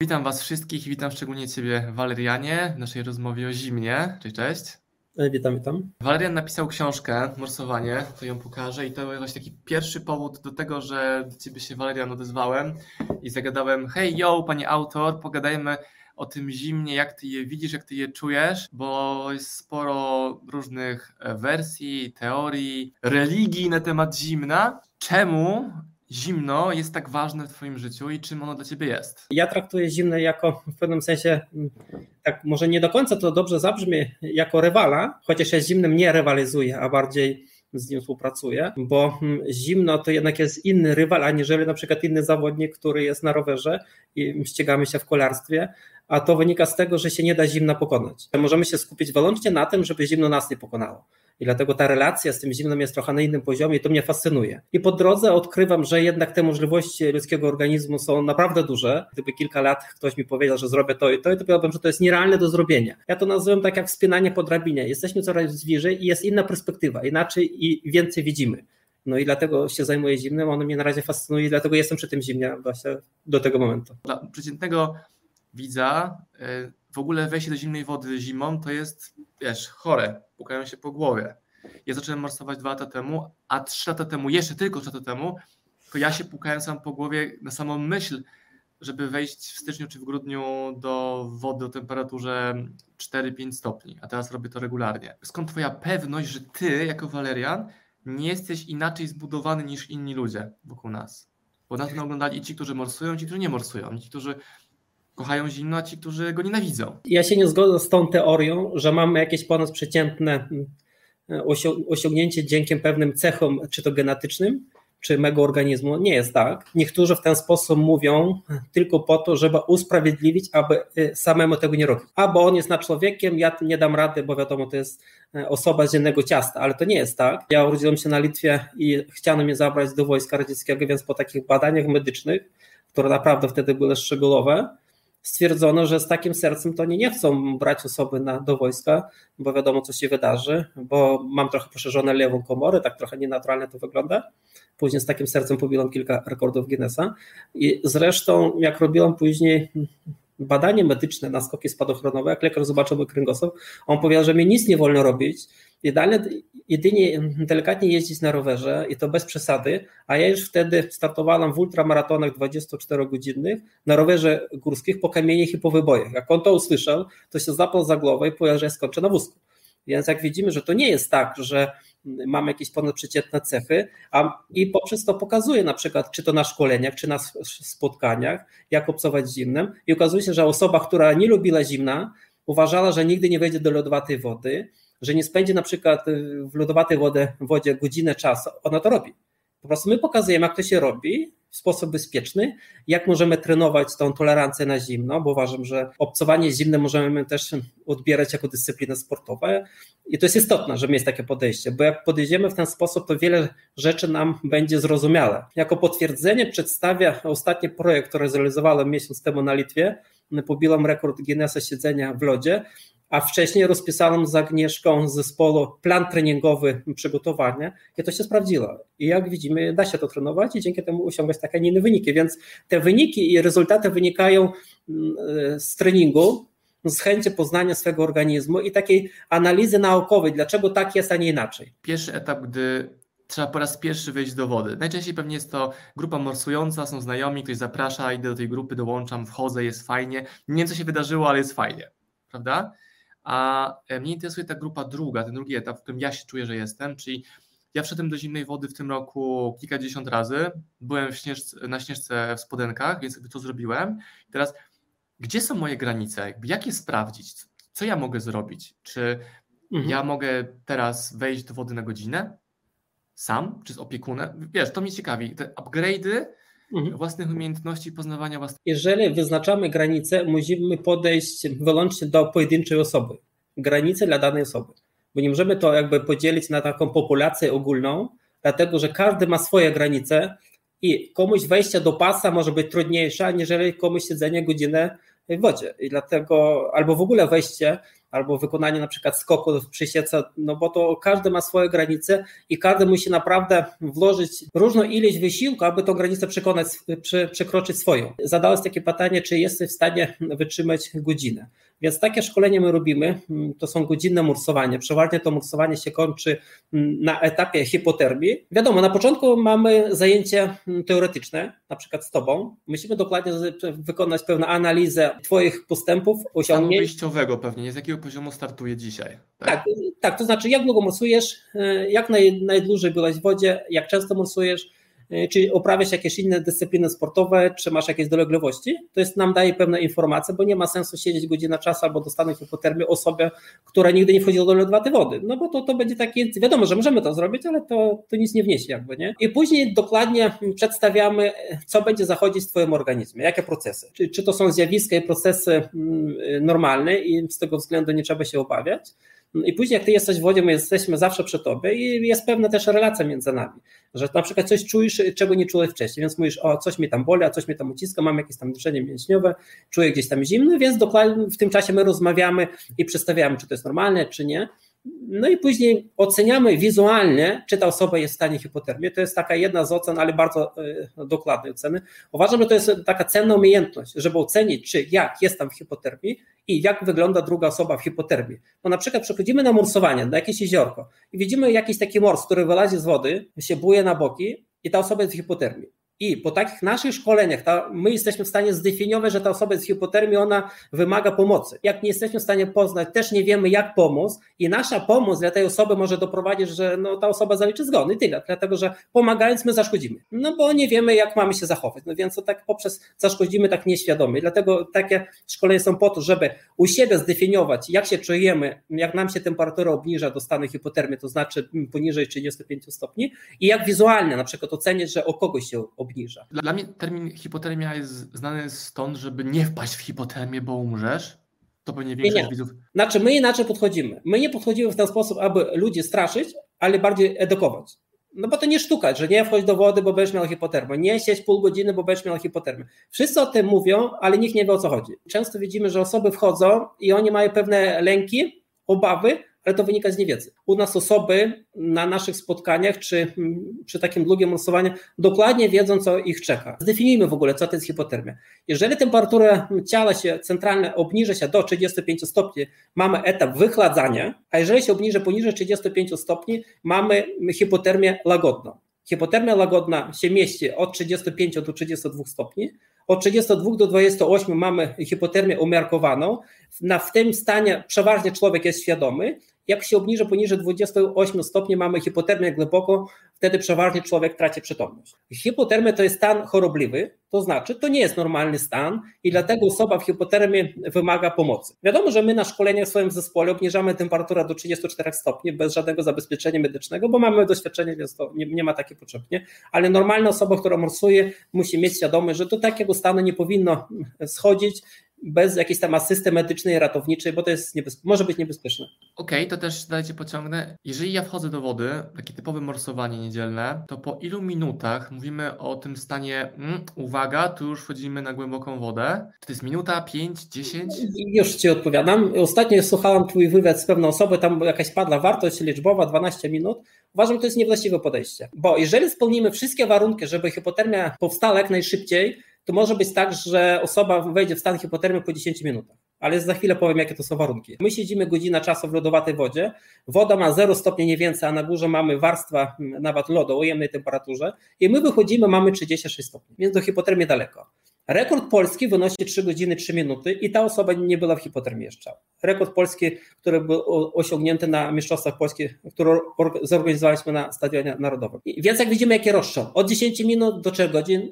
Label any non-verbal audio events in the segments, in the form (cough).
Witam Was wszystkich i witam szczególnie Ciebie, Walerianie, w naszej rozmowie o zimnie. Cześć, cześć. Witam, witam. Walerian napisał książkę Morsowanie, to ją pokażę i to jest właśnie taki pierwszy powód do tego, że do Ciebie się Walerian odezwałem i zagadałem, hej yo, panie autor, pogadajmy o tym zimnie, jak Ty je widzisz, jak Ty je czujesz, bo jest sporo różnych e, wersji, teorii, religii na temat zimna. Czemu zimno jest tak ważne w Twoim życiu i czym ono dla Ciebie jest? Ja traktuję zimno jako w pewnym sensie, mm, tak może nie do końca to dobrze zabrzmi, jako rywala, chociaż ja z zimnym nie rywalizuję, a bardziej z nim współpracuję, bo mm, zimno to jednak jest inny rywal, aniżeli na przykład inny zawodnik, który jest na rowerze i ścigamy się w kolarstwie, a to wynika z tego, że się nie da zimna pokonać. Możemy się skupić wyłącznie na tym, żeby zimno nas nie pokonało. I dlatego ta relacja z tym zimnem jest trochę na innym poziomie i to mnie fascynuje. I po drodze odkrywam, że jednak te możliwości ludzkiego organizmu są naprawdę duże. Gdyby kilka lat ktoś mi powiedział, że zrobię to i to, i to powiedziałbym, że to jest nierealne do zrobienia. Ja to nazywam tak jak wspinanie po drabinie. Jesteśmy coraz bliżej i jest inna perspektywa, inaczej i więcej widzimy. No i dlatego się zajmuję zimnem, ono mnie na razie fascynuje i dlatego jestem przy tym zimnie właśnie do tego momentu. Dla przeciętnego widza y, w ogóle wejście do zimnej wody zimą to jest, wiesz, chore, pukają się po głowie. Ja zacząłem morsować dwa lata temu, a trzy lata temu, jeszcze tylko trzy lata temu, to ja się pukałem sam po głowie na samą myśl, żeby wejść w styczniu czy w grudniu do wody o temperaturze 4-5 stopni, a teraz robię to regularnie. Skąd twoja pewność, że ty jako Walerian nie jesteś inaczej zbudowany niż inni ludzie wokół nas? Bo nas oglądali i ci, którzy morsują, i ci, którzy nie morsują, i ci, którzy kochają zimno, a ci, którzy go nienawidzą. Ja się nie zgodzę z tą teorią, że mamy jakieś ponadprzeciętne mm, osiągnięcie dzięki pewnym cechom, czy to genetycznym, czy mego organizmu. Nie jest tak. Niektórzy w ten sposób mówią tylko po to, żeby usprawiedliwić, aby y, samemu tego nie robić. Albo on jest na człowiekiem, ja nie dam rady, bo wiadomo, to jest y, osoba z dziennego ciasta, ale to nie jest tak. Ja urodziłem się na Litwie i chciano mnie zabrać do wojska radzieckiego, więc po takich badaniach medycznych, które naprawdę wtedy były szczegółowe, stwierdzono, że z takim sercem to oni nie chcą brać osoby na, do wojska, bo wiadomo, co się wydarzy, bo mam trochę poszerzone lewą komorę, tak trochę nienaturalnie to wygląda. Później z takim sercem pobiłem kilka rekordów Guinnessa i zresztą jak robiłem później badanie medyczne na skoki spadochronowe, jak lekarz zobaczył mój kręgosłup, on powiedział, że mi nic nie wolno robić, jedynie, jedynie delikatnie jeździć na rowerze i to bez przesady, a ja już wtedy startowałam w ultramaratonach 24-godzinnych na rowerze górskich po kamieniach i po wybojach. Jak on to usłyszał, to się zapał za głowę i powiedział, że ja skończę na wózku. Więc jak widzimy, że to nie jest tak, że mamy jakieś ponadprzeciętne cechy, a i poprzez to pokazuje na przykład, czy to na szkoleniach, czy na spotkaniach, jak obcować z zimnem i okazuje się, że osoba, która nie lubiła zimna, uważała, że nigdy nie wejdzie do lodowatej wody, że nie spędzi na przykład w lodowatej wodzie, wodzie godzinę czasu, ona to robi. Po prostu my pokazujemy, jak to się robi w sposób bezpieczny, jak możemy trenować tą tolerancję na zimno, bo uważam, że obcowanie z zimnem możemy też odbierać jako dyscyplinę sportową i to jest istotne, że jest takie podejście, bo jak podejdziemy w ten sposób, to wiele rzeczy nam będzie zrozumiałe. Jako potwierdzenie przedstawia ostatni projekt, który zrealizowałem miesiąc temu na Litwie, pobiłam rekord Guinnessa siedzenia w lodzie, a wcześniej rozpisałem z Agnieszką zespołu plan treningowy przygotowania i to się sprawdziło. I jak widzimy, da się to trenować i dzięki temu osiągać takie inne wyniki. Więc te wyniki i rezultaty wynikają mm, z treningu, z chęci poznania swojego organizmu i takiej analizy naukowej, dlaczego tak jest, a nie inaczej. Pierwszy etap, gdy trzeba po raz pierwszy wejść do wody. Najczęściej pewnie jest to grupa morsująca, są znajomi, ktoś zaprasza, idę do tej grupy, dołączam, wchodzę, jest fajnie. Nie wiem, co się wydarzyło, ale jest fajnie, prawda? A e, mnie interesuje ta grupa druga, ten drugi etap, w którym ja się czuję, że jestem, czyli ja wszedłem do zimnej wody w tym roku kilkadziesiąt razy, byłem śnieżce, na śnieżce w spodenkach, więc jakby to zrobiłem. I teraz, gdzie są moje granice? Jak je sprawdzić? Co ja mogę zrobić? Czy mhm. ja mogę teraz wejść do wody na godzinę? Sam? Czy z opiekunem? Wiesz, to mnie ciekawi. Te upgrade'y mhm. własnych umiejętności, poznawania własnych. Jeżeli wyznaczamy granice, musimy podejść wyłącznie do pojedynczej osoby. Granice dla danej osoby. Bo nie możemy to jakby podzielić na taką populację ogólną, dlatego że każdy ma swoje granice i komuś wejście do pasa może być trudniejsze, aniżeli komuś siedzenie godzinę w wodzie. I dlatego, albo w ogóle wejście albo wykonanie na przykład skoku w przysiece, no bo to każdy ma swoje granice i każdy musi naprawdę włożyć różną ilość wysiłku, aby tą granicę przekonać, przekroczyć swoją. Zadałeś takie pytanie, czy jesteś w stanie wytrzymać godzinę. Więc takie szkolenie my robimy, mm, to są godzinne morsowanie. Przeważnie to morsowanie się kończy mm, na etapie hipotermii. Wiadomo, na początku mamy zajęcie mm, teoretyczne, na przykład z Tobą. Musimy dokładnie wykonać pewną analizę Twoich postępów, osiągnięć. wyjściowego pewnie, z jakiego poziomu startuje dzisiaj. Tak? tak, tak, to znaczy jak długo morsujesz, e, jak naj, najdłużej byłeś w wodzie, jak często morsujesz, czy uprawiasz jakieś inne dyscypliny sportowe, czy masz jakieś dolegliwości, to jest nam daje pewne informacje, bo nie ma sensu siedzieć godzinę czasu albo dostanąć hipotermię osobie, która nigdy nie wchodziła do lodowaty wody, no bo to, to będzie takie, wiadomo, że możemy to zrobić, ale to, to nic nie wniesie jakby, nie? I później dokładnie przedstawiamy, co będzie zachodzić w twoim organizmie, jakie procesy, czy, czy to są zjawiska i procesy mm, normalne i z tego względu nie trzeba się obawiać, i później, jak ty jesteś w wodzie, my jesteśmy zawsze przy tobie i jest pewna też relacja między nami, że na przykład coś czujesz, czego nie czułeś wcześniej, więc mówisz, o, coś mi tam boli, a coś mi tam uciska, mam jakieś tam duszenie mięśniowe, czuję gdzieś tam zimno, więc dokładnie w tym czasie my rozmawiamy i przedstawiamy, czy to jest normalne, czy nie. No i później oceniamy wizualnie, czy ta osoba jest w stanie hipotermii. To jest taka jedna z ocen, ale bardzo e, dokładnej oceny. Uważam, że to jest taka cenna umiejętność, żeby ocenić, czy jak jestem w hipotermii i jak wygląda druga osoba w hipotermii. Bo na przykład przechodzimy na morsowanie, na jakieś jeziorko i widzimy jakiś taki mors, który wylazi z wody, się buje na boki i ta osoba jest w hipotermii. I po takich naszych szkoleniach ta, my jesteśmy w stanie zdefiniować, że ta osoba jest hipotermii, ona wymaga pomocy. Jak nie jesteśmy w stanie poznać, też nie wiemy jak pomóc i nasza pomoc dla tej osoby może doprowadzić, że no, ta osoba zaliczy zgon i tyle, dlatego że pomagając my zaszkodzimy. No bo nie wiemy jak mamy się zachować, no więc to tak poprzez zaszkodzimy tak nieświadomie. Dlatego takie szkolenia są po to, żeby u siebie zdefiniować jak się czujemy, jak nam się temperatura obniża do stanu hipotermii, to znaczy poniżej 35 stopni i jak wizualnie na przykład ocenić, że o kogoś się obniża obniża. Dla mnie termin hipotermia jest znany stąd, żeby nie wpaść w hipotermię, bo umrzesz. To pewnie większość nie. widzów. Znaczy, my inaczej podchodzimy. My nie podchodzimy w ten sposób, aby ludzi straszyć, ale bardziej edukować. No bo to nie sztuka, że nie wchodź do wody, bo będziesz miał hipotermię. Nie siedź pół godziny, bo będziesz miał hipotermię. Wszyscy o tym mówią, ale nikt nie wie o co chodzi. Często widzimy, że osoby wchodzą i oni mają pewne lęki, obawy, ale to wynika z niewiedzy. U nas osoby na naszych spotkaniach czy przy takim długim morsowaniu dokładnie wiedzą, co ich czeka. Zdefiniujmy w ogóle, co to jest hipotermia. Jeżeli temperatura ciała się centralnie obniży się do 35 stopni, mamy etap wychladzania, a jeżeli się obniży poniżej 35 stopni, mamy hipotermię łagodną. Hipotermia łagodna się mieści od 35 do 32 stopni, od 32 do 28 mamy hipotermię umiarkowaną. Na, w tym stanie przeważnie człowiek jest świadomy jak się obniży poniżej 28 stopni, mamy hipotermię głęboko, wtedy przeważnie człowiek traci przytomność. Hipotermia to jest stan chorobliwy, to znaczy to nie jest normalny stan i dlatego osoba w hipotermii wymaga pomocy. Wiadomo, że my na szkoleniach w swoim zespole obniżamy temperaturę do 34 stopni bez żadnego zabezpieczenia medycznego, bo mamy doświadczenie, więc to nie, nie ma takiej potrzeby. Ale normalna osoba, która morsuje, musi mieć świadomość, że do takiego stanu nie powinno schodzić bez jakiejś tam asysty medycznej, ratowniczej, bo to jest może być niebezpieczne. Okej, okay, to też dajcie pociągnę. Jeżeli ja wchodzę do wody, takie typowe morsowanie niedzielne, to po ilu minutach mówimy o tym stanie, mm, uwaga, tu już wchodzimy na głęboką wodę. Czy to jest minuta, 5, 10? Już Ci odpowiadam. Ostatnio słuchałam Twój wywiad z pewną osobą, tam jakaś padła wartość liczbowa, 12 minut. Uważam, że to jest niewłaściwe podejście, bo jeżeli spełnimy wszystkie warunki, żeby hipotermia powstała jak najszybciej, to może być tak, że osoba wejdzie w stan hipotermii po 10 minutach. Ale za chwilę powiem, jakie to są warunki. My siedzimy godzinę czasu w lodowatej wodzie. Woda ma 0 stopni nie więcej, a na górze mamy warstwa nawet lodu o ujemnej temperaturze. I my wychodzimy, mamy 36 stopni, więc do hipotermii daleko. Rekord polski wynosi 3 godziny 3 minuty i ta osoba nie była w hipotermii jeszcze. Rekord polski, który był osiągnięty na Mistrzostwach Polskich, które zorganizowaliśmy na Stadionie Narodowym. Więc jak widzimy, jakie rozstrzał, od 10 minut do 3 godzin,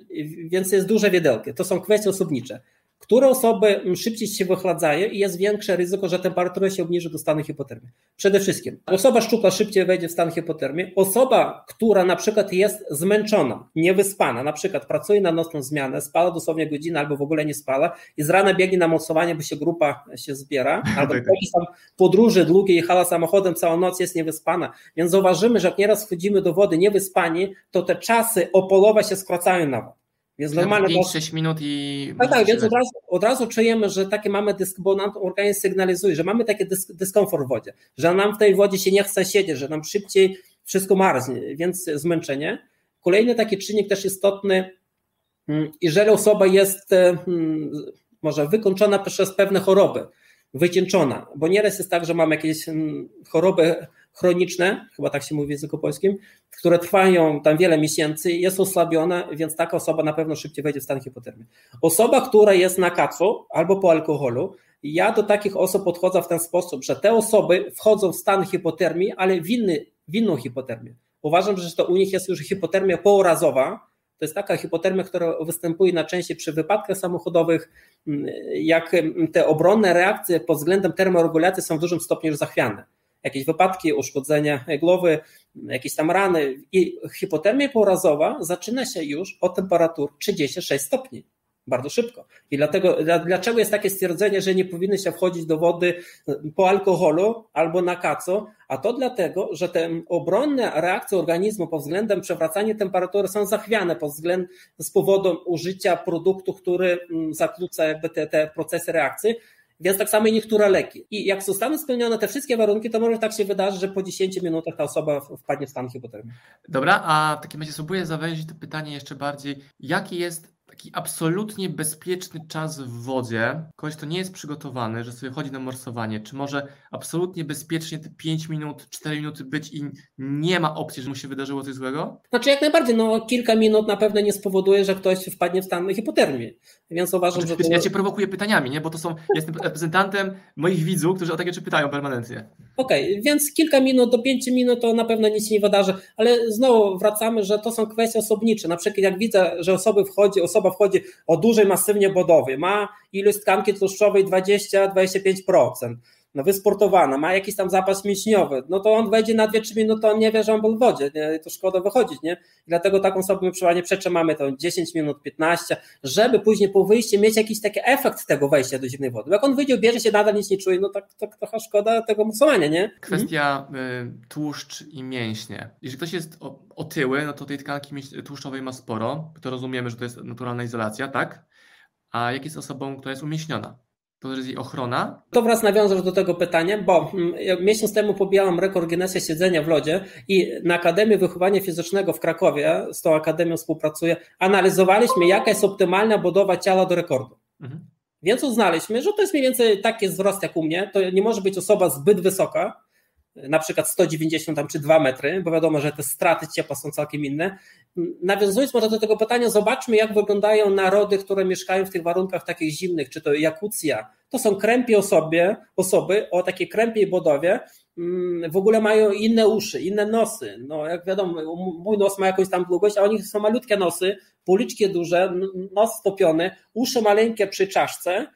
więc jest duże wiedelkie. To są kwestie osobnicze które osoby szybciej się wychladzają i jest większe ryzyko, że temperatura się obniży do stanu hipotermii. Przede wszystkim osoba szczupła szybciej wejdzie w stan hipotermii. Osoba, która na przykład jest zmęczona, niewyspana, na przykład pracuje na nocną zmianę, spala dosłownie godzinę albo w ogóle nie spala i z rana biegnie na mocowanie, bo się grupa się zbiera, (laughs) albo jakieś tam podróże długie, jechała samochodem całą noc, jest niewyspana. Więc zauważymy, że jak nieraz wchodzimy do wody niewyspani, to te czasy opolowe się skracają nawet. Więc normalne 5-6 minut i. Tak, tak, więc od razu, od razu czujemy, że takie mamy dysk, bo nam organizm sygnalizuje, że mamy taki dysk, dyskomfort w wodzie, że nam w tej wodzie się nie chce siedzieć, że nam szybciej wszystko marznie, więc zmęczenie. Kolejny taki czynnik też istotny, mm, jeżeli osoba jest e, hmm, może wykończona przez pewne choroby, wycieńczona, bo nieraz jest tak, że mamy jakieś hmm, choroby chroniczne, chyba tak się mówi w języku polskim, które trwają tam wiele miesięcy, jest osłabiona, więc taka osoba na pewno szybciej wejdzie w stan hipotermii. Osoba, która jest na kacu albo po alkoholu, ja do takich osób podchodzę w ten sposób, że te osoby wchodzą w stan hipotermii, ale w, inny, w inną hipotermię. Uważam, że to u nich jest już hipotermia pourazowa, to jest taka hipotermia, która występuje na części przy wypadkach samochodowych, jak te obronne reakcje pod względem termoregulacji są w dużym stopniu już zachwiane jakieś wypadki, uszkodzenia głowy, jakieś tam rany. I hipotermia pourazowa zaczyna się już od temperatur 36 stopni. Bardzo szybko. I dlatego, dlaczego jest takie stwierdzenie, że nie powinny się wchodzić do wody po alkoholu albo na kaco? A to dlatego, że te obronne reakcje organizmu pod względem przewracania temperatury są zachwiane pod względem z powodu użycia produktu, który mm, zakłóca jakby te, te procesy reakcji. Więc tak samo i niektóre leki. I jak zostaną spełnione te wszystkie warunki, to może tak się wydarzyć, że po 10 minutach ta osoba wpadnie w stan hipotermii. Dobra, a w takim razie spróbuję zawęzić to pytanie jeszcze bardziej. Jaki jest taki absolutnie bezpieczny czas w wodzie, ktoś, kto nie jest przygotowany, że sobie chodzi na morsowanie, czy może absolutnie bezpiecznie te 5 minut, 4 minuty być i nie ma opcji, że mu się wydarzyło coś złego? Znaczy jak najbardziej, no kilka minut na pewno nie spowoduje, że ktoś wpadnie w stan hipotermii, więc uważam, znaczy, że... To... Ja Cię prowokuję pytaniami, nie? bo to są, jestem reprezentantem moich widzów, którzy o takie rzeczy pytają permanentnie. Okej, okay, więc kilka minut do 5 minut to na pewno nic się nie wydarzy, ale znowu wracamy, że to są kwestie osobnicze, na przykład jak widzę, że osoby wchodzi, osoba osoba wchodzi o dużej masywnie budowie, ma ilość tkanki tłuszczowej 20-25%, no wysportowana, ma jakiś tam zapas mięśniowy, no to on wejdzie na 2-3 minuty, on nie wie, że on był w wodzie, nie? to szkoda wychodzić, nie? Dlatego taką my przeważnie przetrzymamy to 10 minut, 15, żeby później po wyjściu mieć jakiś taki efekt tego wejścia do zimnej wody. Jak on wyjdzie, bierze się, nadal nic nie czuje, no tak, tak trochę szkoda tego musowania, nie? Kwestia y, tłuszcz i mięśnie. Jeżeli ktoś jest otyły, no to tej tkanki tłuszczowej ma sporo, to rozumiemy, że to jest naturalna izolacja, tak? A jak jest osobą, która jest umieśniona? Ochrona? To wraz nawiążę do tego pytania, bo mm, miesiąc temu pobijałam rekord Guinnessa siedzenia w lodzie i na Akademii Wychowania Fizycznego w Krakowie, z tą akademią współpracuję, analizowaliśmy jaka jest optymalna budowa ciała do rekordu. Mhm. Więc uznaliśmy, że to jest mniej więcej taki wzrost jak u mnie, to nie może być osoba zbyt wysoka, na przykład 190 tam, czy 2 metry, bo wiadomo, że te straty ciepła są całkiem inne. Nawiązując może do tego pytania, zobaczmy, jak wyglądają narody, które mieszkają w tych warunkach takich zimnych, czy to Jakucja. To są krępie osoby, osoby o takiej krępiej budowie, mm, w ogóle mają inne uszy, inne nosy. No, jak wiadomo, mój nos ma jakąś tam długość, a oni są malutkie nosy, policzki duże, nos stopiony, uszy maleńkie przy czaszce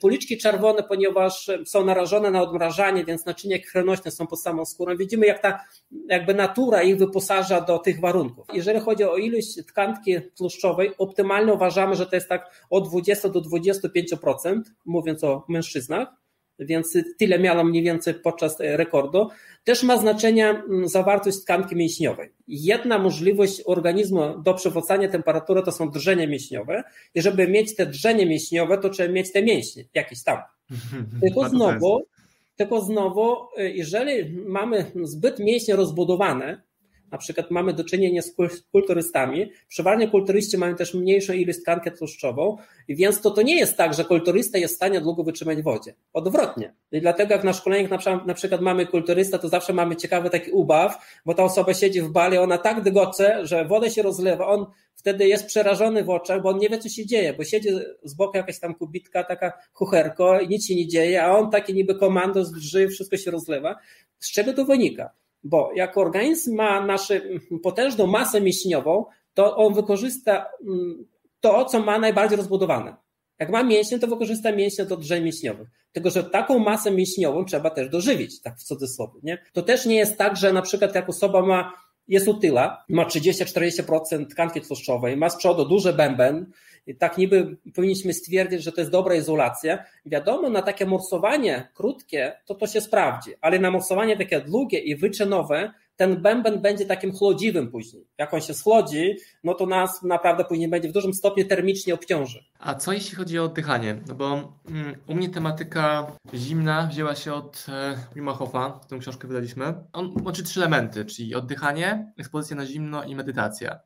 Policzki czerwone, ponieważ są narażone na odmrażanie, więc naczynia krwionośne są pod samą skórą. Widzimy, jak ta jakby natura ich wyposaża do tych warunków. Jeżeli chodzi o ilość tkanki tłuszczowej, optymalnie uważamy, że to jest tak od 20 do 25%, mówiąc o mężczyznach więc tyle miałam mniej więcej podczas rekordu. Też ma znaczenie mm, zawartość tkanki mięśniowej. Jedna możliwość organizmu do przywracania temperatury to są drżenie mięśniowe i żeby mieć te drżenie mięśniowe, to trzeba mieć te mięśnie, jakieś tam. Tylko znowu, tylko znowu, y, jeżeli mamy zbyt mięśnie rozbudowane, na przykład mamy do czynienia z kulturystami, przeważnie kulturyści mają też mniejszą ilość tkanki tłuszczową, więc to, to nie jest tak, że kulturysta jest w stanie długo wytrzymać w wodzie. Odwrotnie. I dlatego jak na szkoleniach na na przykład mamy kulturysta, to zawsze mamy ciekawy taki ubaw, bo ta osoba siedzi w bali, ona tak dygoce, że woda się rozlewa, on wtedy jest przerażony w oczach, bo on nie wie, co się dzieje, bo siedzi z boku jakaś tam kubitka, taka kucherko i nic się nie dzieje, a on taki niby komando drży, wszystko się rozlewa. Z czego to wynika? Bo jak organizm ma naszą potężną masę mięśniową, to on wykorzysta mm, to, co ma najbardziej rozbudowane. Jak ma mięśnie, to wykorzysta mięśnie do drżeń mięśniowych. Tylko, że taką masę mięśniową trzeba też dożywić, tak w cudzysłowie. Nie? To też nie jest tak, że na przykład jak osoba ma, jest utyla, ma 30-40% tkanki tłuszczowej, ma z przodu duży bęben, tak niby powinniśmy stwierdzić, że to jest dobra izolacja. Wiadomo, na takie morsowanie krótkie to to się sprawdzi, ale na morsowanie takie długie i wyczynowe ten bęben będzie takim chłodziwym później. Jak on się schłodzi, no to nas naprawdę później będzie w dużym stopniu termicznie obciąży. A co jeśli chodzi o oddychanie? No bo mm, u mnie tematyka zimna wzięła się od e, Hofa, tą książkę wydaliśmy. On łączy trzy elementy, czyli oddychanie, ekspozycja na zimno i medytacja.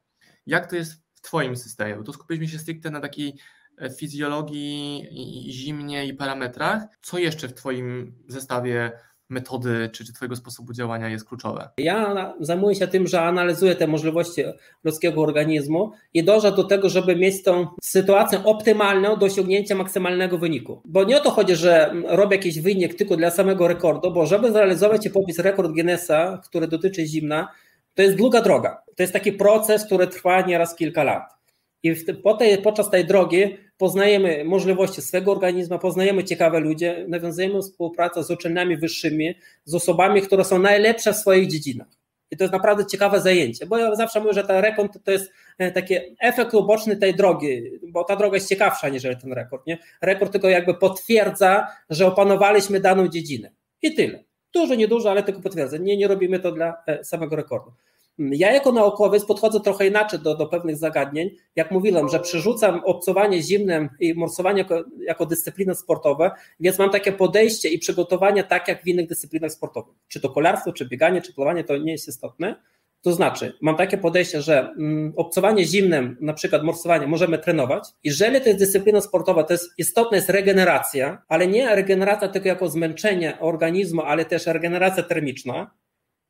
Jak to jest Twoim systemie? Bo tu skupiliśmy się stricte na takiej e, fizjologii zimnie i parametrach. Co jeszcze w Twoim zestawie metody czy, czy Twojego sposobu działania jest kluczowe? Ja zajmuję się tym, że analizuję te możliwości ludzkiego organizmu i dążę do tego, żeby mieć tą sytuację optymalną do osiągnięcia maksymalnego wyniku. Bo nie o to chodzi, że robię jakiś wynik tylko dla samego rekordu, bo żeby zrealizować i popis rekord Guinnessa, który dotyczy zimna, to jest długa droga. To jest taki proces, który trwa nieraz kilka lat. I po tej, podczas tej drogi poznajemy możliwości swego organizmu, poznajemy ciekawe ludzie, nawiązujemy współpracę z uczelniami wyższymi, z osobami, które są najlepsze w swoich dziedzinach. I to jest naprawdę ciekawe zajęcie, bo ja zawsze mówię, że ten rekord to jest e, taki efekt uboczny tej drogi, bo ta droga jest ciekawsza niż ten rekord. Nie? Rekord tylko jakby potwierdza, że opanowaliśmy daną dziedzinę. I tyle. Dużo, niedużo, ale tylko potwierdza. Nie, nie robimy to dla e, samego rekordu. Ja jako naukowiec podchodzę trochę inaczej do, do pewnych zagadnień. Jak mówiłem, że przerzucam obcowanie zimnem i morsowanie jako, jako dyscypliny sportowe, więc mam takie podejście i przygotowanie tak jak w innych dyscyplinach sportowych. Czy to kolarstwo, czy bieganie, czy pływanie, to nie jest istotne. To znaczy, mam takie podejście, że mm, obcowanie zimnem, na przykład morsowanie, możemy trenować. Jeżeli to jest dyscyplina sportowa, to jest istotna jest regeneracja, ale nie regeneracja tylko jako zmęczenie organizmu, ale też regeneracja termiczna.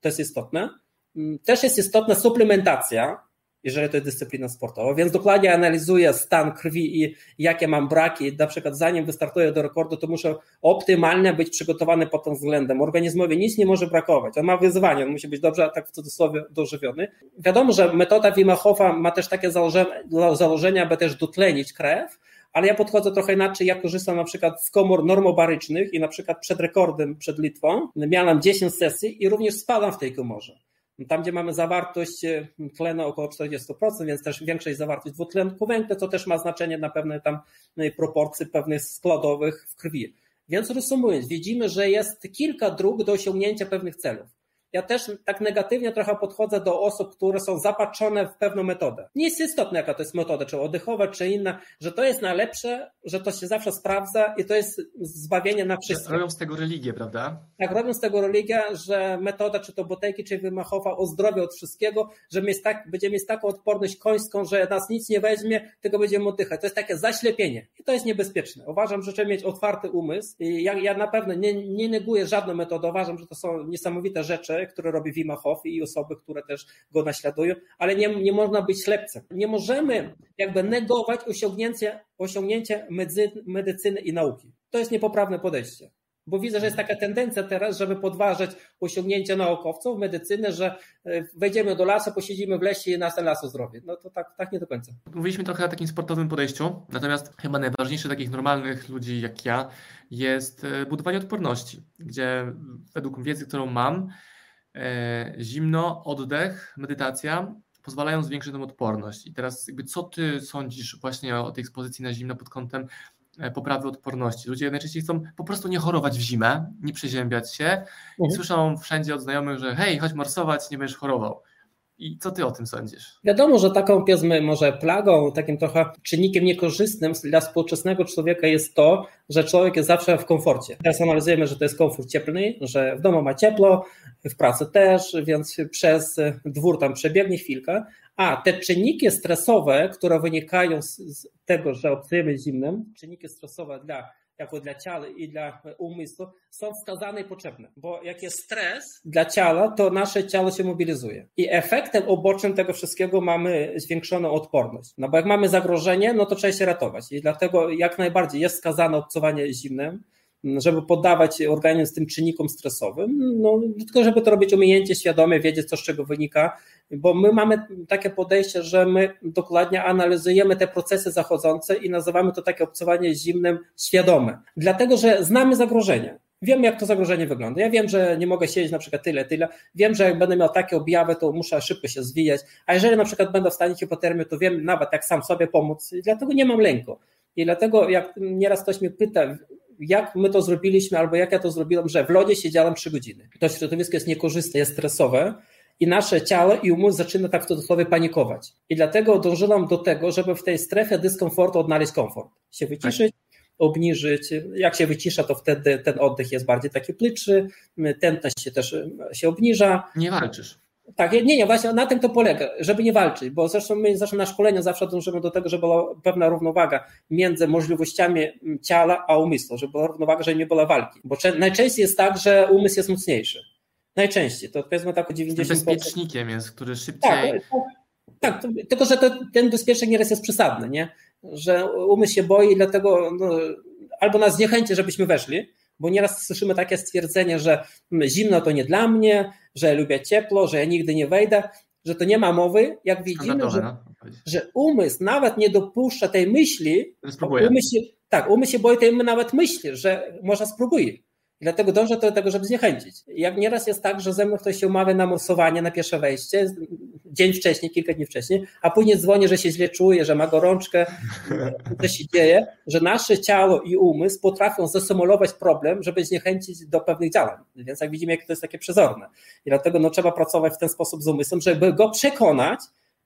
To jest istotne. Mm, też jest istotna suplementacja, jeżeli to jest dyscyplina sportowa, więc dokładnie analizuję stan krwi i jakie mam braki. Na przykład zanim wystartuję do rekordu, to muszę optymalnie być przygotowany pod tym względem. Organizmowi nic nie może brakować. On ma wyzwanie, on musi być dobrze, tak w cudzysłowie, dożywiony. Wiadomo, że metoda Wim Hofa ma też takie założenia, aby też dotlenić krew, ale ja podchodzę trochę inaczej. Ja korzystam na przykład z komór normobarycznych i na przykład przed rekordem, przed Litwą miałem 10 sesji i również spadam w tej komorze. Tam, gdzie mamy zawartość e, tlenu około 40%, więc też większa zawartość dwutlenku węgla, co też ma znaczenie na pewne tam no proporcji pewnych składowych w krwi. Więc reasumując, widzimy, że jest kilka dróg do osiągnięcia pewnych celów ja też tak negatywnie trochę podchodzę do osób, które są zapatrzone w pewną metodę. Nie jest istotne, jaka to jest metoda, czy oddechowa, czy inna, że to jest najlepsze, że to się zawsze sprawdza i to jest zbawienie na wszystko. Robią z tego religię, prawda? Tak, robią z tego religię, że metoda, czy to Botejki, czy Wymachowa ozdrowia od wszystkiego, że my tak, będziemy mieć taką odporność końską, że nas nic nie weźmie, tylko będziemy oddychać. To jest takie zaślepienie i to jest niebezpieczne. Uważam, że trzeba mieć otwarty umysł. I ja, ja na pewno nie, nie neguję żadną metodę. Uważam, że to są niesamowite rzeczy, które robi Wim Hof i osoby, które też go naśladują, ale nie, nie można być ślepcem. Nie możemy jakby negować osiągnięcie, osiągnięcie medycyny i nauki. To jest niepoprawne podejście. Bo widzę, że jest taka tendencja teraz, żeby podważać osiągnięcia naukowców, medycyny, że e, wejdziemy do lasu, posiedzimy w lesie i nas ten lasu zdrowie. No to tak, tak nie do końca. Mówiliśmy trochę o takim sportowym podejściu, natomiast chyba najważniejsze takich normalnych ludzi jak ja jest e, budowanie odporności, gdzie według wiedzy, którą mam, zimno, oddech, medytacja pozwalają zwiększyć tę odporność. I teraz jakby co ty sądzisz właśnie o tej ekspozycji na zimno pod kątem e, poprawy odporności? Ludzie najczęściej chcą po prostu nie chorować w zimę, nie przeziębiać się mhm. i słyszą wszędzie od znajomych, że hej, chodź morsować, nie będziesz chorował. I co ty o tym sądzisz? Wiadomo, że taką powiedzmy może plagą, takim trochę czynnikiem niekorzystnym dla współczesnego człowieka jest to, że człowiek jest zawsze w komforcie. Teraz analizujemy, że to jest komfort cieplny, że w domu ma ciepło, w pracy też, więc przez dwór tam przebiegnie chwilkę, a te czynniki stresowe, które wynikają z tego, że obcujemy zimnym, czynniki stresowe dla jako dla ciała i dla umysłu, są wskazane i potrzebne. Bo jak jest stres dla ciała, to nasze ciało się mobilizuje. I efektem obocznym tego wszystkiego mamy zwiększoną odporność. No bo jak mamy zagrożenie, no to trzeba się ratować. I dlatego jak najbardziej jest wskazane obcowanie zimnym, żeby poddawać organizm tym czynnikom stresowym, no, tylko żeby to robić umiejęcie, świadomie, wiedzieć co z czego wynika, bo my mamy takie podejście, że my dokładnie analizujemy te procesy zachodzące i nazywamy to takie obcowanie zimnym świadome, dlatego że znamy zagrożenie. Wiem, jak to zagrożenie wygląda. Ja wiem, że nie mogę siedzieć na przykład tyle, tyle. Wiem, że jak będę miał takie objawy, to muszę szybko się zwijać. A jeżeli na przykład będę w stanie hipotermii, to wiem nawet jak sam sobie pomóc. I dlatego nie mam lęku. I dlatego jak nieraz ktoś mnie pyta, jak my to zrobiliśmy, albo jak ja to zrobiłem, że w lodzie siedziałem trzy godziny. To środowisko jest niekorzystne, jest stresowe i nasze ciało i umysł zaczyna tak w cudzysłowie panikować. I dlatego dążyłam do tego, żeby w tej strefie dyskomfortu odnaleźć komfort. Się wyciszyć, obniżyć. Jak się wycisza, to wtedy ten oddech jest bardziej taki płytszy, tętność się też się obniża. Nie walczysz. Tak, nie, nie, właśnie na tym to polega, żeby nie walczyć, bo zresztą my zresztą na szkoleniu zawsze dążymy do tego, żeby była pewna równowaga między możliwościami ciała a umysłu, żeby była równowaga, żeby nie było walki. Bo najczęściej jest tak, że umysł jest mocniejszy. Najczęściej, to powiedzmy tak o 90%. Bezpiecznikiem jest, który szybciej... Tak, tak, tak tylko że to, ten bezpiecznik nieraz jest przesadny, nie? że umysł się boi, dlatego no, albo nas zniechęci, żebyśmy weszli, bo nieraz słyszymy takie stwierdzenie, że zimno to nie dla mnie, że lubię ciepło, że ja nigdy nie wejdę, że to nie ma mowy, jak widzimy, że, no. że umysł nawet nie dopuszcza tej myśli, umysł tak, umysł się boi tej nawet myśli, że może spróbuje. I dlatego dążę do tego, żeby zniechęcić. Jak nieraz jest tak, że ze mną ktoś się umawia na morsowanie, na pierwsze wejście, dzień wcześniej, kilka dni wcześniej, a później dzwoni, że się źle czuje, że ma gorączkę, (laughs) co się dzieje, że nasze ciało i umysł potrafią zasymulować problem, żeby zniechęcić do pewnych działań. Więc jak widzimy, jak to jest takie przezorne. I dlatego no, trzeba pracować w ten sposób z umysłem, żeby go przekonać,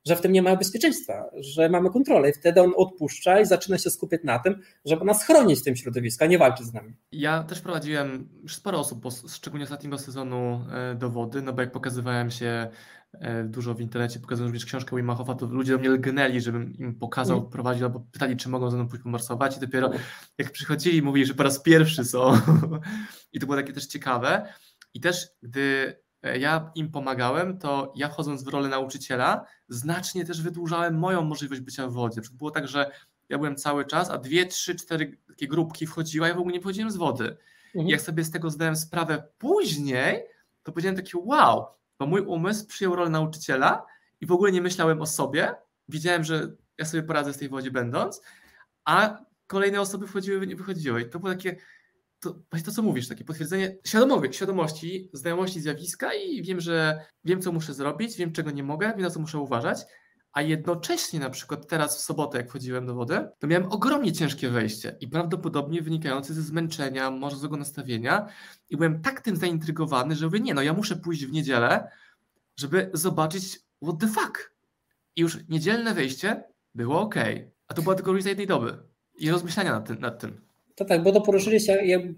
że w tym nie ma bezpieczeństwa, że mamy kontrolę i wtedy on odpuszcza i zaczyna się skupiać na tym, żeby nas chronić w tym środowisku, a nie walczyć z nami. Ja też prowadziłem już sporo osób, szczególnie ostatniego sezonu e, do wody, no bo jak pokazywałem się e, dużo w internecie, pokazując również książkę Wim Hofa, to ludzie do mnie lgnęli, żebym im pokazał, mm. prowadził, albo pytali, czy mogą ze mną pójść pomorsować i dopiero jak przychodzili, mówili, że po raz pierwszy są (laughs) i to było takie też ciekawe i też gdy ja im pomagałem, to ja wchodząc w rolę nauczyciela, znacznie też wydłużałem moją możliwość bycia w wodzie. Było tak, że ja byłem cały czas, a dwie, trzy, cztery takie grupki wchodziły, a ja w ogóle nie wchodziłem z wody. Mhm. I jak sobie z tego zdałem sprawę później, to powiedziałem taki wow, bo mój umysł przyjął rolę nauczyciela i w ogóle nie myślałem o sobie. Widziałem, że ja sobie poradzę z tej wodzie będąc, a kolejne osoby wchodziły, nie wychodziły. I to było takie to właśnie to, co mówisz, takie potwierdzenie świadomości, świadomości, znajomości zjawiska i wiem, że wiem, co muszę zrobić, wiem, czego nie mogę, wiem, na co muszę uważać, a jednocześnie na przykład teraz w sobotę, jak wchodziłem do wody, to miałem ogromnie ciężkie wejście i prawdopodobnie wynikające ze zmęczenia, może złego nastawienia i byłem tak tym zaintrygowany, że mówię, nie no, ja muszę pójść w niedzielę, żeby zobaczyć what the fuck. I już niedzielne wejście było ok, a to była tylko różnica jednej doby i rozmyślania nad tym. Nad tym. To tak, bo to poruszyłeś,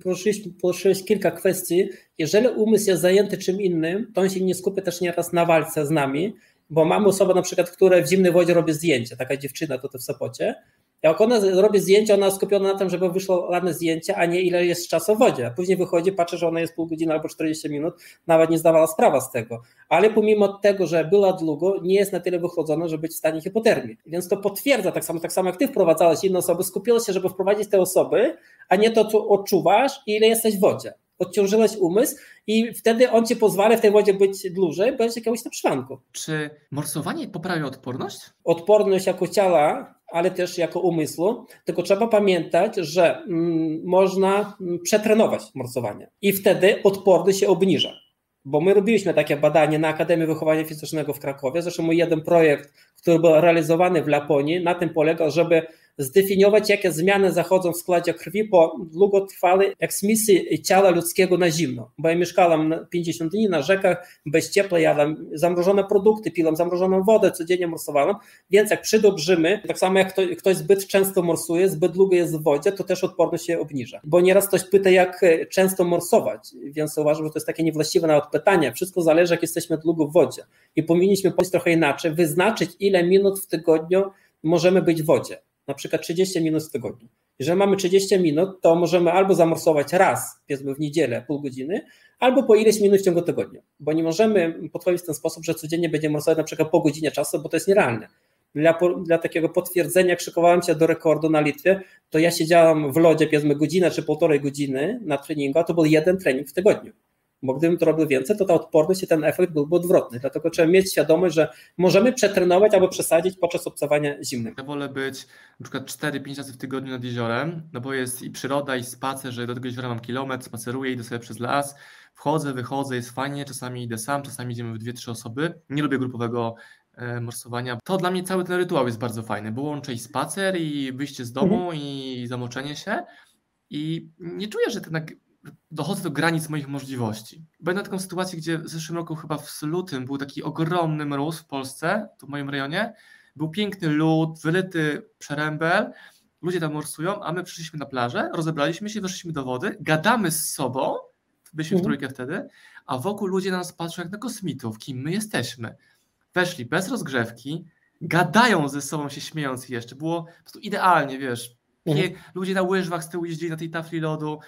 poruszyłeś, poruszyłeś kilka kwestii. Jeżeli umysł jest zajęty czym innym, to on się nie skupia też nieraz na walce z nami, bo mamy osobę na przykład, która w zimnej wodzie robi zdjęcie, taka dziewczyna tutaj w Sopocie, jak ona robi zdjęcie, ona skupiona na tym, żeby wyszło ładne zdjęcie, a nie ile jest czasu w wodzie. A później wychodzi, patrzy, że ona jest pół godziny albo 40 minut, nawet nie zdawała sprawa z tego. Ale pomimo tego, że była długo, nie jest na tyle wychłodzona, żeby być w stanie hipotermii. Więc to potwierdza, tak samo, tak samo jak ty wprowadzałeś inne osoby, skupiłeś się, żeby wprowadzić te osoby, a nie to, co odczuwasz i ile jesteś w wodzie. Odciążyłeś umysł i wtedy on ci pozwala w tej wodzie być dłużej, bo jest jakiegoś tam szwanku. Czy morsowanie poprawia odporność? Odporność jako ciała ale też jako umysłu, tylko trzeba pamiętać, że mm, można mm, przetrenować morsowanie i wtedy odporność się obniża. Bo my robiliśmy takie badanie na Akademii Wychowania Fizycznego w Krakowie. Zresztą mój jeden projekt, który był realizowany w Laponii, na tym polegał, żeby zdefiniować, jakie zmiany zachodzą w składzie krwi po długotrwałej eksmisji ciała ludzkiego na zimno. Bo ja mieszkałam 50 dni na rzekach, bez ciepła, jadłam zamrożone produkty, piłam zamrożoną wodę, codziennie morsowałam, więc jak przydobrzymy, tak samo jak ktoś zbyt często morsuje, zbyt długo jest w wodzie, to też odporność się obniża. Bo nieraz ktoś pyta, jak często morsować, więc uważam, że to jest takie niewłaściwe nawet pytanie. Wszystko zależy, jak jesteśmy długo w wodzie. I powinniśmy powiedzieć trochę inaczej, wyznaczyć, ile minut w tygodniu możemy być w wodzie na przykład 30 minut w tygodniu. Jeżeli mamy 30 minut, to możemy albo zamorsować raz, powiedzmy w niedzielę, pół godziny, albo po ileś minut w ciągu tygodnia, bo nie możemy podchodzić w ten sposób, że codziennie będziemy morsować na przykład po godzinie czasu, bo to jest nierealne. Dla, dla takiego potwierdzenia, jak szykowałem się do rekordu na Litwie, to ja siedziałam w lodzie powiedzmy godzinę czy półtorej godziny na treningu, a to był jeden trening w tygodniu bo gdybym to robił więcej, to ta odporność i ten efekt byłby odwrotny. Dlatego trzeba mieć świadomość, że możemy przetrenować albo przesadzić podczas obcowania zimnym. Ja wolę być na przykład 4-5 razy w tygodniu nad jeziorem, no bo jest i przyroda, i spacer, że do tego jeziora mam kilometr, spaceruję, idę sobie przez las, wchodzę, wychodzę, jest fajnie, czasami idę sam, czasami idziemy w dwie, trzy osoby. Nie lubię grupowego e, morsowania. To dla mnie cały ten rytuał jest bardzo fajny, bo łączę i spacer, i wyjście z domu, mhm. i zamoczenie się. I nie czuję, że ten dochodzę do granic moich możliwości. Będę taką sytuację, gdzie w zeszłym roku chyba w lutym był taki ogromny mróz w Polsce, tu w moim rejonie, był piękny lód, wylyty przerębel, ludzie tam morsują, a my przyszliśmy na plażę, rozebraliśmy się, weszliśmy do wody, gadamy z sobą, byliśmy w mhm. trójkę wtedy, a wokół ludzie na nas patrzą jak na kosmitów, kim my jesteśmy. Weszli bez rozgrzewki, gadają ze sobą się śmiejąc jeszcze. Było po prostu idealnie, wiesz. Mhm. Ludzie na łyżwach z tyłu jeździli na tej tafli lodu.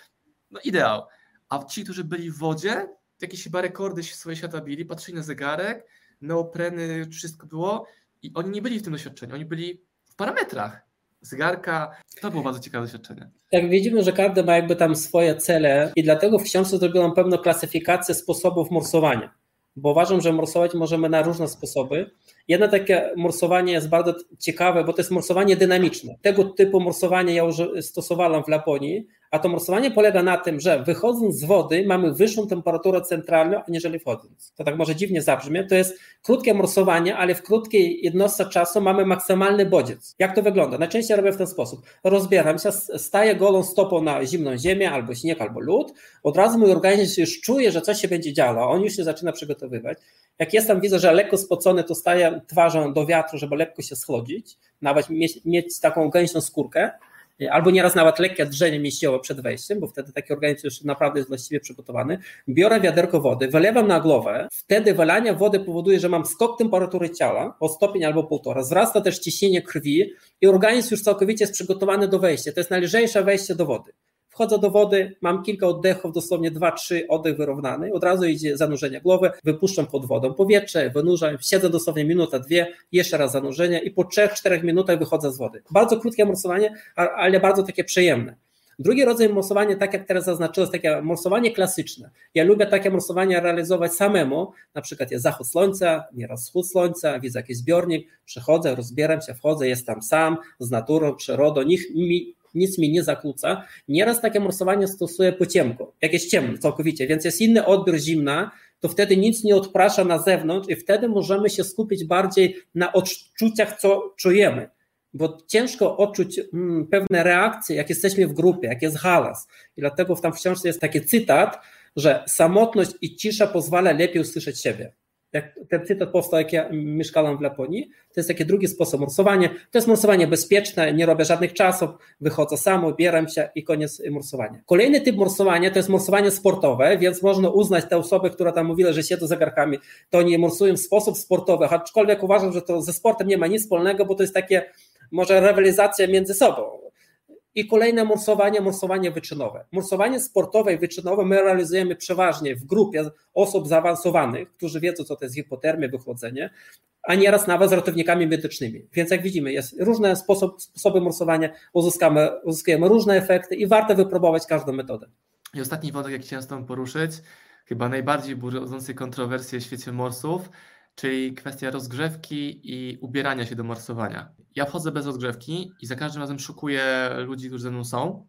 No ideał. A ci, którzy byli w wodzie, jakieś chyba rekordy swoje świata bili, patrzyli na zegarek, neopreny, wszystko było i oni nie byli w tym doświadczeniu, oni byli w parametrach zegarka. To było bardzo ciekawe doświadczenie. Tak, widzimy, że każdy ma jakby tam swoje cele i dlatego w książce zrobiłam pewną klasyfikację sposobów morsowania, bo uważam, że morsować możemy na różne sposoby. Jedno takie morsowanie jest bardzo ciekawe, bo to jest morsowanie dynamiczne. Tego typu morsowanie ja już stosowałam w Laponii, a to morsowanie polega na tym, że wychodząc z wody mamy wyższą temperaturę centralną, aniżeli wchodząc. To tak może dziwnie zabrzmie. To jest krótkie morsowanie, ale w krótkiej jednostce czasu mamy maksymalny bodziec. Jak to wygląda? Najczęściej robię w ten sposób. Rozbieram się, staję golą stopą na zimną ziemię, albo śnieg, albo lód. Od razu mój organizm już czuje, że coś się będzie działo. On już się zaczyna przygotowywać. Jak jestem, widzę, że lekko spocony, to staję twarzą do wiatru, żeby lekko się schłodzić, nawet mieć, mieć taką gęsią skórkę albo nieraz nawet lekkie drżenie mieściło przed wejściem, bo wtedy taki organizm już naprawdę jest właściwie przygotowany. Biorę wiaderko wody, wylewam na głowę, wtedy wylanie wody powoduje, że mam skok temperatury ciała o stopień albo półtora, wzrasta też ciśnienie krwi i organizm już całkowicie jest przygotowany do wejścia. To jest najlżejsze wejście do wody wchodzę do wody, mam kilka oddechów, dosłownie 2-3 oddech wyrównany, od razu idzie zanurzenie głowy, wypuszczam pod wodą powietrze, wynurzam, siedzę dosłownie minutę, dwie, jeszcze raz zanurzenie i po 3-4 minutach wychodzę z wody. Bardzo krótkie morsowanie, ale bardzo takie przyjemne. Drugi rodzaj morsowania, tak jak teraz zaznaczyłem, jest takie morsowanie klasyczne. Ja lubię takie morsowanie realizować samemu, na przykład jest zachód słońca, nieraz wschód słońca, widzę jakiś zbiornik, przychodzę, rozbieram się, wchodzę, jestem sam, z naturą, przyrodą, nikt mi nic mi nie zakłóca. Nieraz takie morsowanie stosuję po ciemku, jak jest ciemno całkowicie, więc jest inny odbiór zimna, to wtedy nic nie odprasza na zewnątrz i wtedy możemy się skupić bardziej na odczuciach, co czujemy. Bo ciężko odczuć hmm, pewne reakcje, jak jesteśmy w grupie, jak jest halas. I dlatego tam w książce jest taki cytat, że samotność i cisza pozwala lepiej usłyszeć siebie jak ten cytat powstał, jak ja mieszkałam w Laponii, to jest taki drugi sposób morsowania. To jest morsowanie bezpieczne, nie robię żadnych czasów, wychodzę sam, ubieram się i koniec morsowania. Kolejny typ morsowania to jest morsowanie sportowe, więc można uznać te osoby, które tam mówiły, że siedzą zegarkami, to oni morsują w sposób sportowy, aczkolwiek uważam, że to ze sportem nie ma nic wspólnego, bo to jest takie może rywalizacja między sobą. I kolejne morsowanie, morsowanie wyczynowe. Morsowanie sportowe i wyczynowe my realizujemy przeważnie w grupie osób zaawansowanych, którzy wiedzą, co to jest hipotermia, wychłodzenie, a nieraz nawet z ratownikami medycznymi. Więc jak widzimy, jest różne sposob, sposoby morsowania, uzyskamy, uzyskujemy różne efekty i warto wypróbować każdą metodę. I ostatni wątek, jaki chciałem z Tobą poruszyć, chyba najbardziej budzący kontrowersje w świecie morsów, czyli kwestia rozgrzewki i ubierania się do morsowania. Ja wchodzę bez rozgrzewki i za każdym razem szukuję ludzi, którzy ze mną są.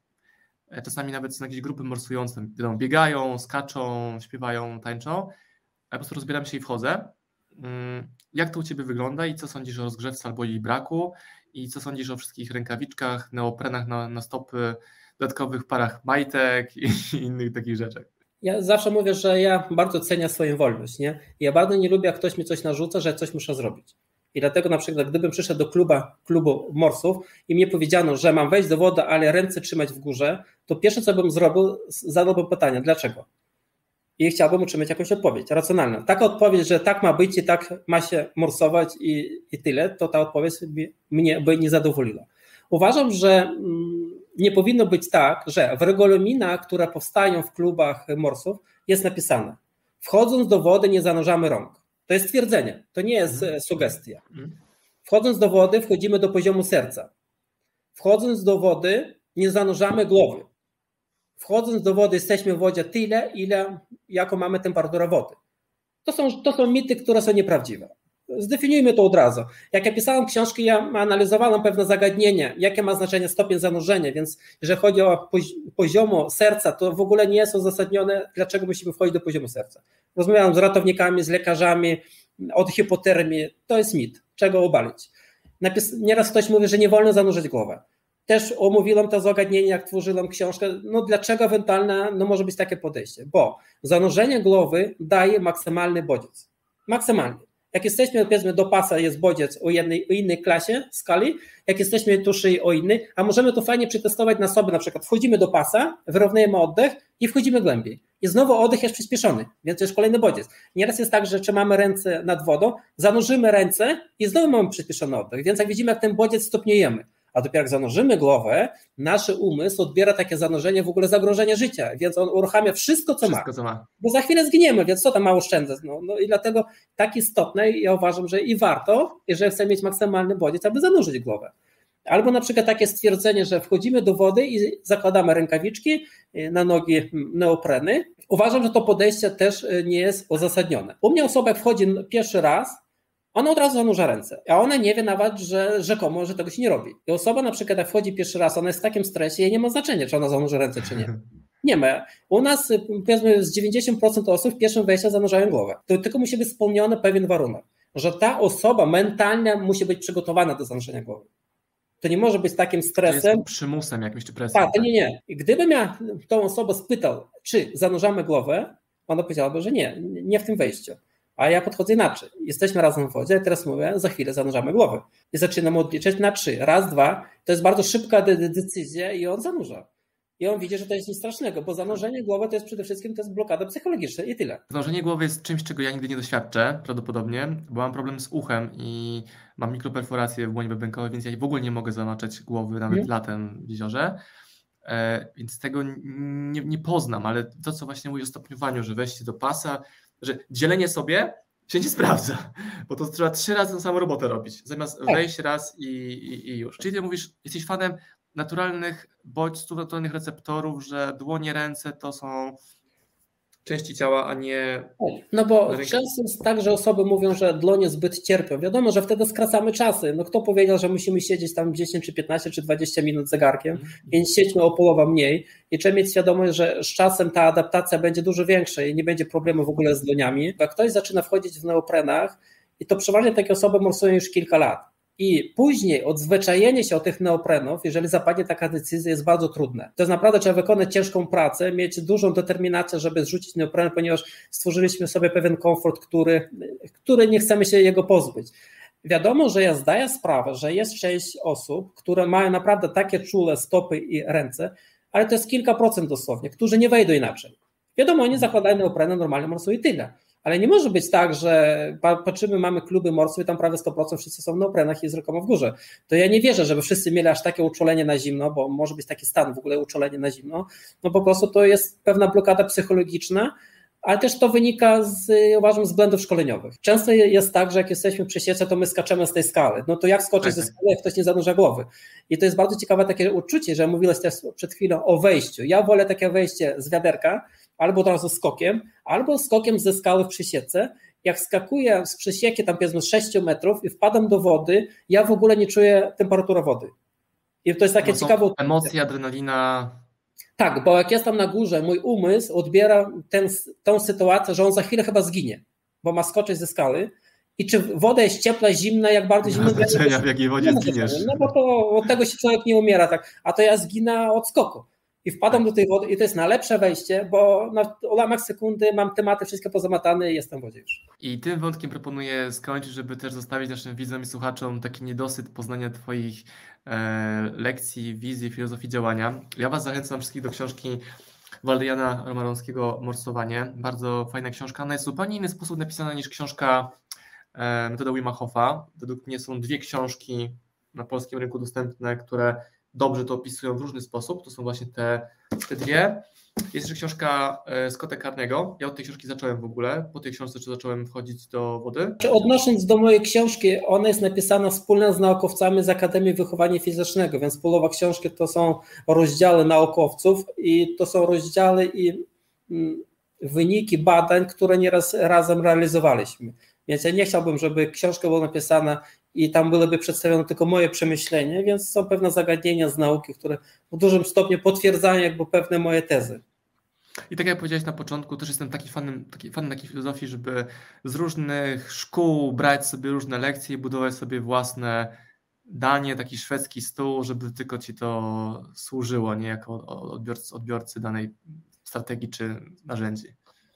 E, czasami nawet są jakieś grupy morsujące, biegają, skaczą, śpiewają, tańczą. Ja po prostu rozbieram się i wchodzę. Mm, jak to u Ciebie wygląda i co sądzisz o rozgrzewce albo jej braku? I co sądzisz o wszystkich rękawiczkach, neoprenach na, na stopy, dodatkowych parach majtek i (laughs) innych takich rzeczach? Ja zawsze mówię, że ja bardzo cenię swoją wolność. Nie? Ja bardzo nie lubię, jak ktoś mi coś narzuca, że coś muszę zrobić. I dlatego na przykład, gdybym przyszedł do kluba, klubu morsów i mnie powiedziano, że mam wejść do wody, ale ręce trzymać w górze, to pierwsze, co bym zrobił, zadałbym pytanie, dlaczego? I chciałbym utrzymać jakąś odpowiedź racjonalną. Taka odpowiedź, że tak ma być i tak ma się morsować i, i tyle, to ta odpowiedź mnie by nie zadowoliła. Uważam, że mm, nie powinno być tak, że w regulaminach, które powstają w klubach morsów, jest napisane: wchodząc do wody, nie zanurzamy rąk. To jest twierdzenie, to nie jest mhm. sugestia. Mhm. Wchodząc do wody, wchodzimy do poziomu serca. Wchodząc do wody, nie zanurzamy głowy. Wchodząc do wody, jesteśmy w wodzie tyle, ile jaką mamy temperaturę wody. To są, to są mity, które są nieprawdziwe. Zdefiniujmy to od razu. Jak ja pisałem książki, ja analizowałem pewne zagadnienie, jakie ma znaczenie stopień zanurzenia, więc jeżeli chodzi o poziomu serca, to w ogóle nie jest uzasadnione, dlaczego musimy wchodzić do poziomu serca. Rozmawiałem z ratownikami, z lekarzami od hipotermii, to jest mit, czego obalić. Napis, nieraz ktoś mówi, że nie wolno zanurzyć głowę. też omówiłem to zagadnienie, jak tworzyłem książkę. No dlaczego ewentualne no może być takie podejście? Bo zanurzenie głowy daje maksymalny bodziec. Maksymalny. Jak jesteśmy, powiedzmy, do pasa jest bodziec o, jednej, o innej klasie skali, jak jesteśmy tuszy o innej, a możemy to fajnie przetestować na sobie, na przykład wchodzimy do pasa, wyrównujemy oddech i wchodzimy głębiej. I znowu oddech jest przyspieszony, więc to jest kolejny bodziec. Nieraz jest tak, że trzymamy ręce nad wodą, zanurzymy ręce i znowu mamy przyspieszony oddech, więc jak widzimy, jak ten bodziec stopniujemy a dopiero jak zanurzymy głowę, nasz umysł odbiera takie zanurzenie w ogóle zagrożenie życia, więc on uruchamia wszystko, co, wszystko, ma. co ma. Bo za chwilę zginiemy, więc co tam ma oszczędzać? No, no i dlatego tak istotne, ja uważam, że i warto, jeżeli chcemy mieć maksymalny bodziec, aby zanurzyć głowę. Albo na przykład takie stwierdzenie, że wchodzimy do wody i zakładamy rękawiczki y, na nogi neopreny. Uważam, że to podejście też y, nie jest uzasadnione. U mnie osoba wchodzi pierwszy raz, ona od razu zanurza ręce, a ona nie wie nawet, że rzekomo, że tego się nie robi. I osoba na przykład jak wchodzi pierwszy raz, ona jest w takim stresie, jej nie ma znaczenia, czy ona zanurza ręce, czy nie. (laughs) Nie ma. U nas powiedzmy z 90% osób w pierwszym wejściu zanurzają głowę. To tylko musi być spełniony pewien warunek, że ta osoba mentalnie musi być przygotowana do zanurzenia głowy. To nie może być takim stresem. Jest przymusem jakimś czy presją. Tak, to nie, nie. I gdybym ja tą osobę spytał, czy zanurzamy głowę, ona powiedziałaby, że nie, nie w tym wejściu. A ja podchodzę inaczej. Jesteśmy razem w wodzie, teraz mówię, za chwilę zanurzamy głowę. I zaczynam odliczać na trzy. Raz, dwa. To jest bardzo szybka decyzja i on zanurza. I on widzi, że to jest nic strasznego, bo zanurzenie głowy to jest przede wszystkim to jest blokada psychologiczna i tyle. Zanurzenie głowy jest czymś, czego ja nigdy nie doświadczę, prawdopodobnie, bo mam problem z uchem i mam mikroperforację w błonie bębenkowej, więc ja w ogóle nie mogę zamaczać głowy nawet hmm. latem w jeziorze. E, więc tego nie, nie, poznam, ale to, co właśnie mówi o stopniowaniu, że wejście do pasa, że dzielenie sobie się nie sprawdza, bo to trzeba trzy razy tą samą robotę robić, zamiast tak. wejść raz i, i, i, już. Czyli ty mówisz, jesteś fanem naturalnych bodźców, naturalnych receptorów, że dłonie, ręce to są części ciała, a nie. No bo często jest tak, że osoby mówią, że dłonie zbyt cierpią. Wiadomo, że wtedy skracamy czasy. No kto powiedział, że musimy siedzieć tam 10 czy 15 czy 20 minut zegarkiem, mm. więc siedźmy o połowę mniej i trzeba mieć świadomość, że z czasem ta adaptacja będzie dużo większa i nie będzie problemu w ogóle z dłoniami. Jak ktoś zaczyna wchodzić w neoprenach, i to przeważnie takie osoby morsują już kilka lat i później odzwyczajenie się od tych neoprenów, jeżeli zapadnie taka decyzja, jest bardzo trudne. To jest naprawdę trzeba wykonać ciężką pracę, mieć dużą determinację, żeby zrzucić neopren, ponieważ stworzyliśmy sobie pewien komfort, który, który nie chcemy się jego pozbyć. Wiadomo, że ja zdaję sprawę, że jest część osób, które mają naprawdę takie czule stopy i ręce, ale to jest kilka procent dosłownie, którzy nie wejdą inaczej. Wiadomo, oni zakładają neoprenę, normalnie morsują i tyle. Ale nie może być tak, że patrzymy, mamy kluby morskie, tam prawie 100% wszyscy są w neoprenach i jest rzekomo w górze. To ja nie wierzę, żeby wszyscy mieli aż takie uczulenie na zimno, bo może być taki stan w ogóle uczulenie na zimno. No po prostu to jest pewna blokada psychologiczna, ale też to wynika z, uważam, z błędów szkoleniowych. Często jest tak, że jak jesteśmy przy siece, to my skaczemy z tej skały. No to jak skoczyć ze skały, jak ktoś nie zanurza głowy? I to jest bardzo ciekawe takie uczucie, że mówiłeś też przed chwilą o wejściu. Ja wolę takie wejście z wiaderka, albo od razu skokiem, albo skokiem ze skały w przysiece. Jak skakuję z przysieki tam powiedzmy 6 metrów i wpadam do wody, ja w ogóle nie czuję temperatury wody. I to jest takie no ciekawe. Emocje, adrenalina. Tak, bo jak jestem na górze, mój umysł odbiera ten, tą sytuację, że on za chwilę chyba zginie, bo ma skoczyć ze skały. I czy woda jest ciepła, zimna, jak bardzo zimna? znaczenia, w jakiej wodzie zginiesz. No bo to od tego się człowiek nie umiera, tak. a to ja zginę od skoku i wpadam do tej wody i to jest najlepsze wejście, bo na ułamek sekundy mam tematy wszystkie pozamatane i jestem w wodzie już. I tym wątkiem proponuję skończyć, żeby też zostawić naszym widzom i słuchaczom taki niedosyt poznania Twoich e, lekcji, wizji, filozofii działania. Ja Was zachęcam wszystkich do książki Waldejana Romarowskiego Morsowanie. Bardzo fajna książka. Ona jest w zupełnie inny sposób napisana niż książka e, Metoda Wima Hofa. Według mnie są dwie książki na polskim rynku dostępne, które dobrze to opisują w różny sposób. To są właśnie te, te dwie. Jest jeszcze książka e, Scotta Carnego. Ja od tej książki zacząłem w ogóle. Po tej książce zacząłem wchodzić do wody. Odnosząc do mojej książki, ona jest napisana wspólnie z naukowcami z Akademii Wychowania Fizycznego, więc połowa książki to są rozdziały naukowców i to są rozdziały i mm, wyniki badań, które nieraz razem realizowaliśmy. Więc ja nie chciałbym, żeby książka była napisana i tam byłyby przedstawione tylko moje przemyślenia, więc są pewne zagadnienia z nauki, które w dużym stopniu potwierdzają jakby pewne moje tezy. I tak jak powiedziałeś na początku, też jestem taki fanem, taki fanem takiej filozofii, żeby z różnych szkół brać sobie różne lekcje i budować sobie własne danie, taki szwedzki stół, żeby tylko ci to służyło, nie jako odbiorcy, odbiorcy danej strategii czy narzędzi.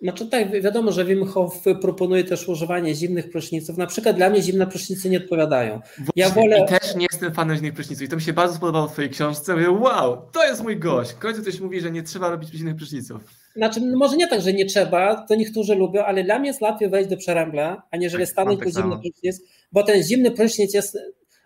Znaczy tak, wiadomo, że Wim Hof proponuje też używanie zimnych pryszniców. Na przykład dla mnie zimne prysznice nie odpowiadają. ja wolę... I też nie jestem fanem zimnych pryszniców i to mi się bardzo spodobało w twojej książce. Mówię, wow, to jest mój gość. W końcu ktoś mówi, że nie trzeba robić zimnych pryszniców. Znaczy, no może nie tak, że nie trzeba, to niektórzy lubią, ale dla mnie jest łatwiej wejść do przerębla, aniżeli tak, stanąć tak po zimny prysznic, bo ten zimny prysznic jest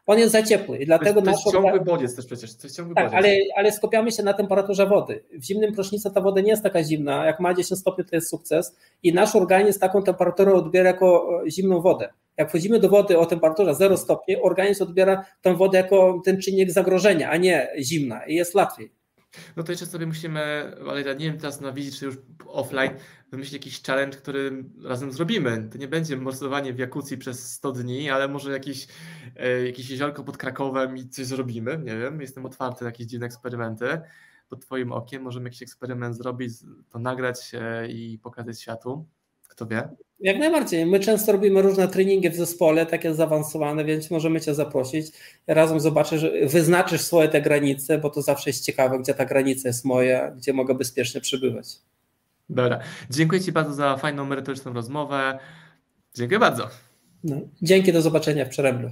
on jest za ciepły i dlatego to jest, to jest ciągły bodziec też przecież. To jest ciągły tak, ale, ale skupiamy się na temperaturze wody. W zimnym prysznicu ta woda nie jest taka zimna, jak ma 10 stopni to jest sukces i nasz organizm taką temperaturę odbiera jako e, zimną wodę. Jak wchodzimy do wody o temperaturze 0 stopni, organizm odbiera tę wodę jako ten czynnik zagrożenia, a nie zimna i jest łatwiej. No to jeszcze sobie musimy, ale ja nie wiem teraz na wizji, czy już offline, wymyślić jakiś challenge, który razem zrobimy. To nie będzie morsowanie w Jakucji przez 100 dni, ale może jakiś, e, jakieś jeziorko pod Krakowem i coś zrobimy. Nie wiem, jestem otwarty na jakieś dziwne eksperymenty. Pod Twoim okiem możemy jakiś eksperyment zrobić, to nagrać i pokazać światu. Kto wie? Jak najbardziej. My często robimy różne treningi w zespole, takie zaawansowane, więc możemy Cię zaprosić. Razem zobaczysz, wyznaczysz swoje te granice, bo to zawsze jest ciekawe, gdzie ta granica jest moja, gdzie mogę bezpiecznie przebywać. Dobra. Dziękuję Ci bardzo za fajną, merytoryczną rozmowę. Dziękuję bardzo. No, dzięki, do zobaczenia w Przeręblu.